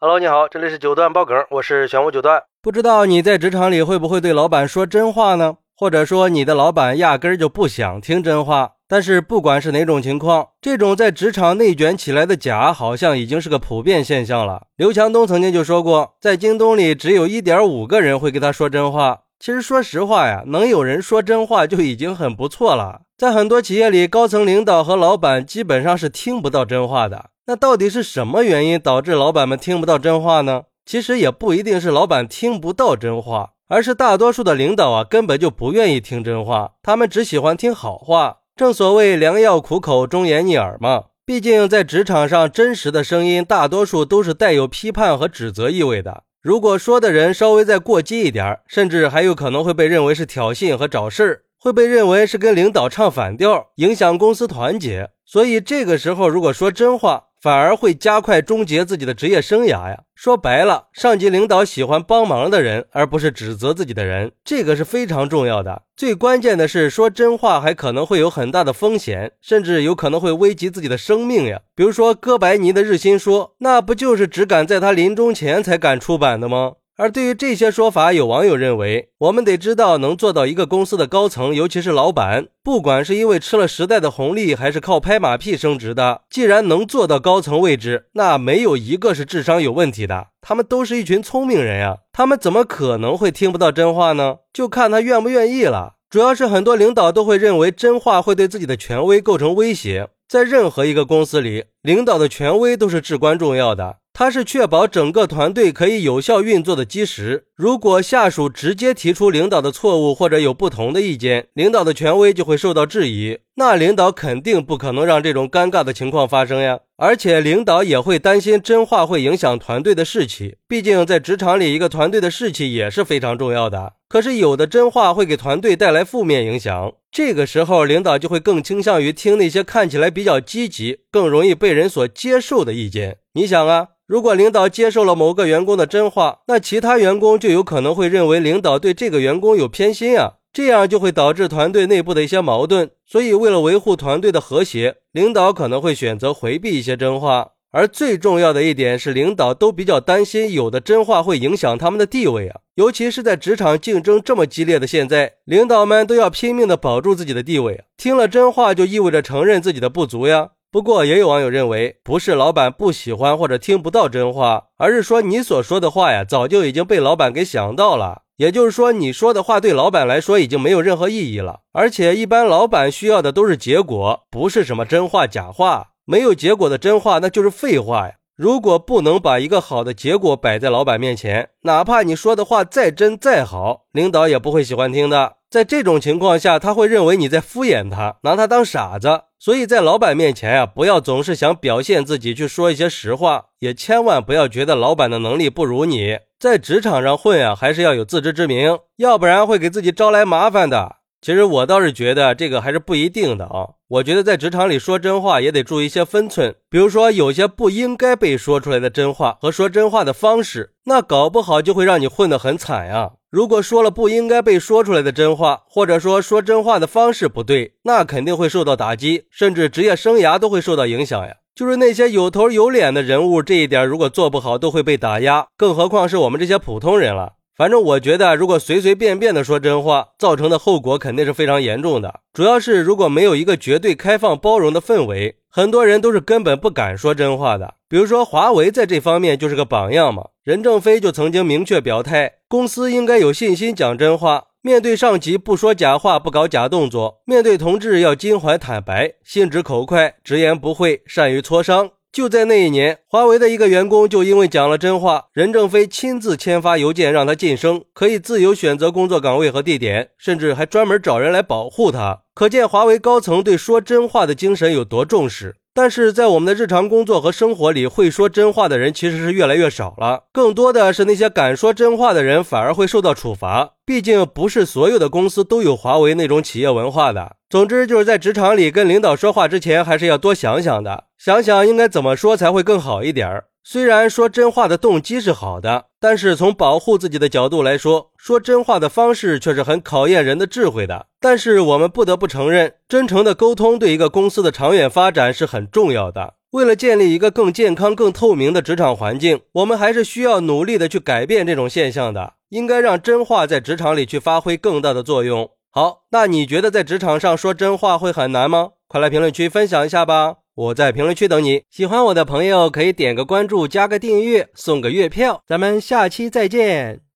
Hello，你好，这里是九段爆梗，我是玄武九段。不知道你在职场里会不会对老板说真话呢？或者说你的老板压根儿就不想听真话？但是不管是哪种情况，这种在职场内卷起来的假，好像已经是个普遍现象了。刘强东曾经就说过，在京东里只有一点五个人会跟他说真话。其实说实话呀，能有人说真话就已经很不错了。在很多企业里，高层领导和老板基本上是听不到真话的。那到底是什么原因导致老板们听不到真话呢？其实也不一定是老板听不到真话，而是大多数的领导啊根本就不愿意听真话，他们只喜欢听好话。正所谓良药苦口，忠言逆耳嘛。毕竟在职场上，真实的声音大多数都是带有批判和指责意味的。如果说的人稍微再过激一点，甚至还有可能会被认为是挑衅和找事儿，会被认为是跟领导唱反调，影响公司团结。所以这个时候，如果说真话，反而会加快终结自己的职业生涯呀！说白了，上级领导喜欢帮忙的人，而不是指责自己的人，这个是非常重要的。最关键的是，说真话还可能会有很大的风险，甚至有可能会危及自己的生命呀！比如说哥白尼的日心说，那不就是只敢在他临终前才敢出版的吗？而对于这些说法，有网友认为，我们得知道，能做到一个公司的高层，尤其是老板，不管是因为吃了时代的红利，还是靠拍马屁升职的，既然能做到高层位置，那没有一个是智商有问题的，他们都是一群聪明人呀，他们怎么可能会听不到真话呢？就看他愿不愿意了。主要是很多领导都会认为真话会对自己的权威构成威胁，在任何一个公司里，领导的权威都是至关重要的。它是确保整个团队可以有效运作的基石。如果下属直接提出领导的错误或者有不同的意见，领导的权威就会受到质疑。那领导肯定不可能让这种尴尬的情况发生呀。而且领导也会担心真话会影响团队的士气。毕竟在职场里，一个团队的士气也是非常重要的。可是有的真话会给团队带来负面影响，这个时候领导就会更倾向于听那些看起来比较积极、更容易被人所接受的意见。你想啊？如果领导接受了某个员工的真话，那其他员工就有可能会认为领导对这个员工有偏心啊，这样就会导致团队内部的一些矛盾。所以，为了维护团队的和谐，领导可能会选择回避一些真话。而最重要的一点是，领导都比较担心有的真话会影响他们的地位啊，尤其是在职场竞争这么激烈的现在，领导们都要拼命的保住自己的地位啊。听了真话就意味着承认自己的不足呀。不过，也有网友认为，不是老板不喜欢或者听不到真话，而是说你所说的话呀，早就已经被老板给想到了。也就是说，你说的话对老板来说已经没有任何意义了。而且，一般老板需要的都是结果，不是什么真话假话。没有结果的真话，那就是废话呀。如果不能把一个好的结果摆在老板面前，哪怕你说的话再真再好，领导也不会喜欢听的。在这种情况下，他会认为你在敷衍他，拿他当傻子。所以在老板面前呀，不要总是想表现自己去说一些实话，也千万不要觉得老板的能力不如你。在职场上混呀，还是要有自知之明，要不然会给自己招来麻烦的。其实我倒是觉得这个还是不一定的啊。我觉得在职场里说真话也得注意一些分寸，比如说有些不应该被说出来的真话和说真话的方式，那搞不好就会让你混得很惨呀。如果说了不应该被说出来的真话，或者说说真话的方式不对，那肯定会受到打击，甚至职业生涯都会受到影响呀。就是那些有头有脸的人物，这一点如果做不好，都会被打压，更何况是我们这些普通人了。反正我觉得，如果随随便便的说真话，造成的后果肯定是非常严重的。主要是如果没有一个绝对开放包容的氛围，很多人都是根本不敢说真话的。比如说华为在这方面就是个榜样嘛。任正非就曾经明确表态，公司应该有信心讲真话，面对上级不说假话，不搞假动作，面对同志要襟怀坦白，心直口快，直言不讳，善于磋商。就在那一年，华为的一个员工就因为讲了真话，任正非亲自签发邮件让他晋升，可以自由选择工作岗位和地点，甚至还专门找人来保护他。可见华为高层对说真话的精神有多重视。但是在我们的日常工作和生活里，会说真话的人其实是越来越少了，更多的是那些敢说真话的人反而会受到处罚。毕竟不是所有的公司都有华为那种企业文化的。总之就是在职场里跟领导说话之前，还是要多想想的，想想应该怎么说才会更好一点儿。虽然说真话的动机是好的，但是从保护自己的角度来说，说真话的方式却是很考验人的智慧的。但是我们不得不承认，真诚的沟通对一个公司的长远发展是很重要的。为了建立一个更健康、更透明的职场环境，我们还是需要努力的去改变这种现象的。应该让真话在职场里去发挥更大的作用。好，那你觉得在职场上说真话会很难吗？快来评论区分享一下吧！我在评论区等你。喜欢我的朋友可以点个关注，加个订阅，送个月票。咱们下期再见。